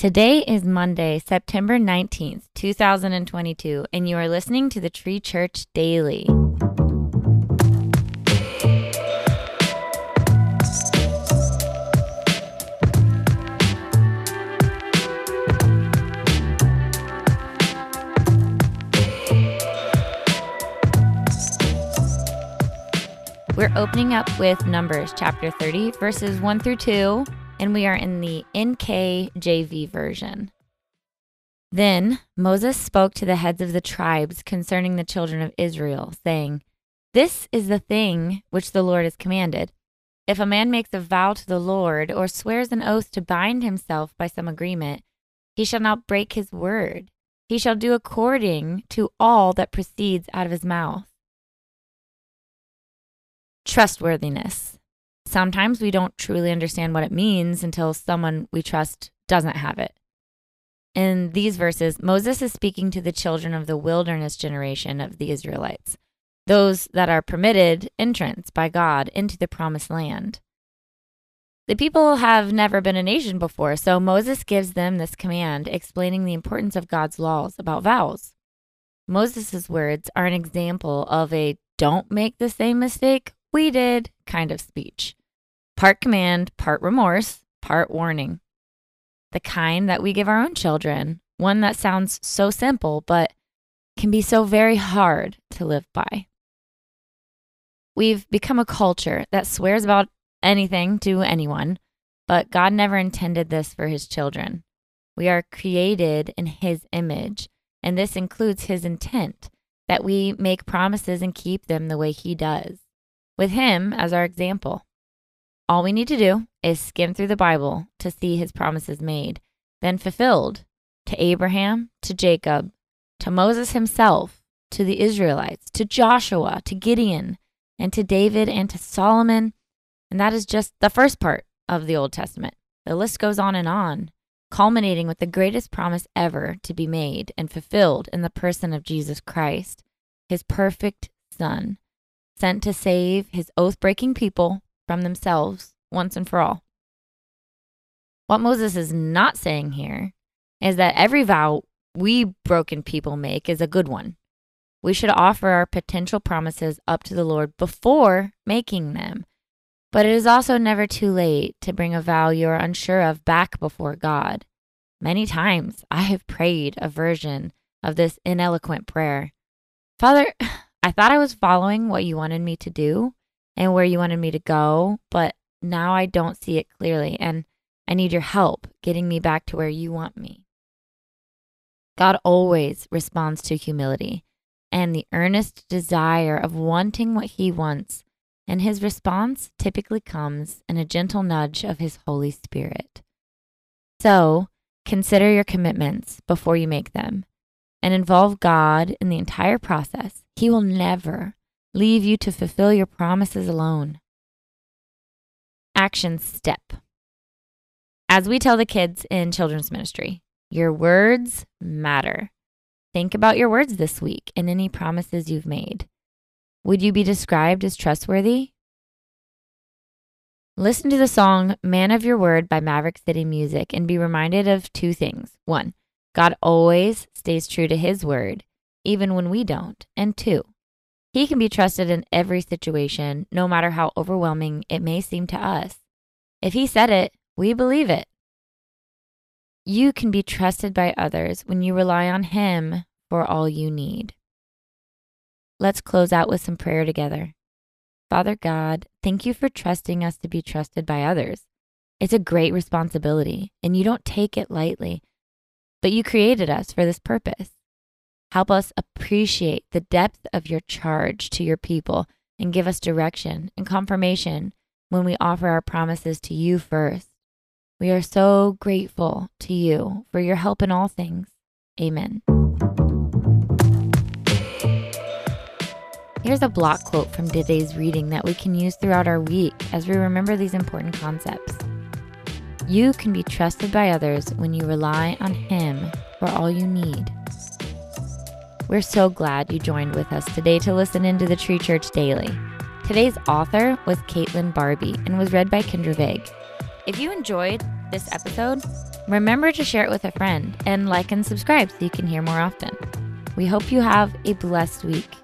Today is Monday, September 19th, 2022, and you are listening to the Tree Church Daily. We're opening up with Numbers chapter 30, verses 1 through 2, and we are in the NKJV version. Then Moses spoke to the heads of the tribes concerning the children of Israel, saying, This is the thing which the Lord has commanded. If a man makes a vow to the Lord or swears an oath to bind himself by some agreement, he shall not break his word. He shall do according to all that proceeds out of his mouth. Trustworthiness. Sometimes we don't truly understand what it means until someone we trust doesn't have it. In these verses, Moses is speaking to the children of the wilderness generation of the Israelites, those that are permitted entrance by God into the promised land. The people have never been a nation before, so Moses gives them this command explaining the importance of God's laws about vows. Moses' words are an example of a don't make the same mistake we did kind of speech. Part command, part remorse, part warning. The kind that we give our own children, one that sounds so simple, but can be so very hard to live by. We've become a culture that swears about anything to anyone, but God never intended this for his children. We are created in his image, and this includes his intent that we make promises and keep them the way he does with him as our example. All we need to do is skim through the Bible to see his promises made, then fulfilled to Abraham, to Jacob, to Moses himself, to the Israelites, to Joshua, to Gideon, and to David and to Solomon. And that is just the first part of the Old Testament. The list goes on and on, culminating with the greatest promise ever to be made and fulfilled in the person of Jesus Christ, his perfect Son, sent to save his oath breaking people from themselves once and for all. What Moses is not saying here is that every vow we broken people make is a good one. We should offer our potential promises up to the Lord before making them. But it is also never too late to bring a vow you are unsure of back before God. Many times I have prayed a version of this ineloquent prayer Father, I thought I was following what you wanted me to do and where you wanted me to go, but now I don't see it clearly and I need your help getting me back to where you want me. God always responds to humility and the earnest desire of wanting what he wants, and his response typically comes in a gentle nudge of his Holy Spirit. So, consider your commitments before you make them and involve God in the entire process, He will never leave you to fulfill your promises alone. Action step. As we tell the kids in children's ministry, your words matter. Think about your words this week and any promises you've made. Would you be described as trustworthy? Listen to the song Man of Your Word by Maverick City Music and be reminded of two things. One, God always stays true to his word, even when we don't. And two, he can be trusted in every situation, no matter how overwhelming it may seem to us. If he said it, we believe it. You can be trusted by others when you rely on him for all you need. Let's close out with some prayer together. Father God, thank you for trusting us to be trusted by others. It's a great responsibility, and you don't take it lightly but you created us for this purpose. Help us appreciate the depth of your charge to your people and give us direction and confirmation when we offer our promises to you first. We are so grateful to you for your help in all things. Amen. Here's a block quote from today's reading that we can use throughout our week as we remember these important concepts. You can be trusted by others when you rely on Him for all you need. We're so glad you joined with us today to listen into the Tree Church Daily. Today's author was Caitlin Barbie and was read by Kendra Vague. If you enjoyed this episode, Remember to share it with a friend and like and subscribe so you can hear more often. We hope you have a blessed week.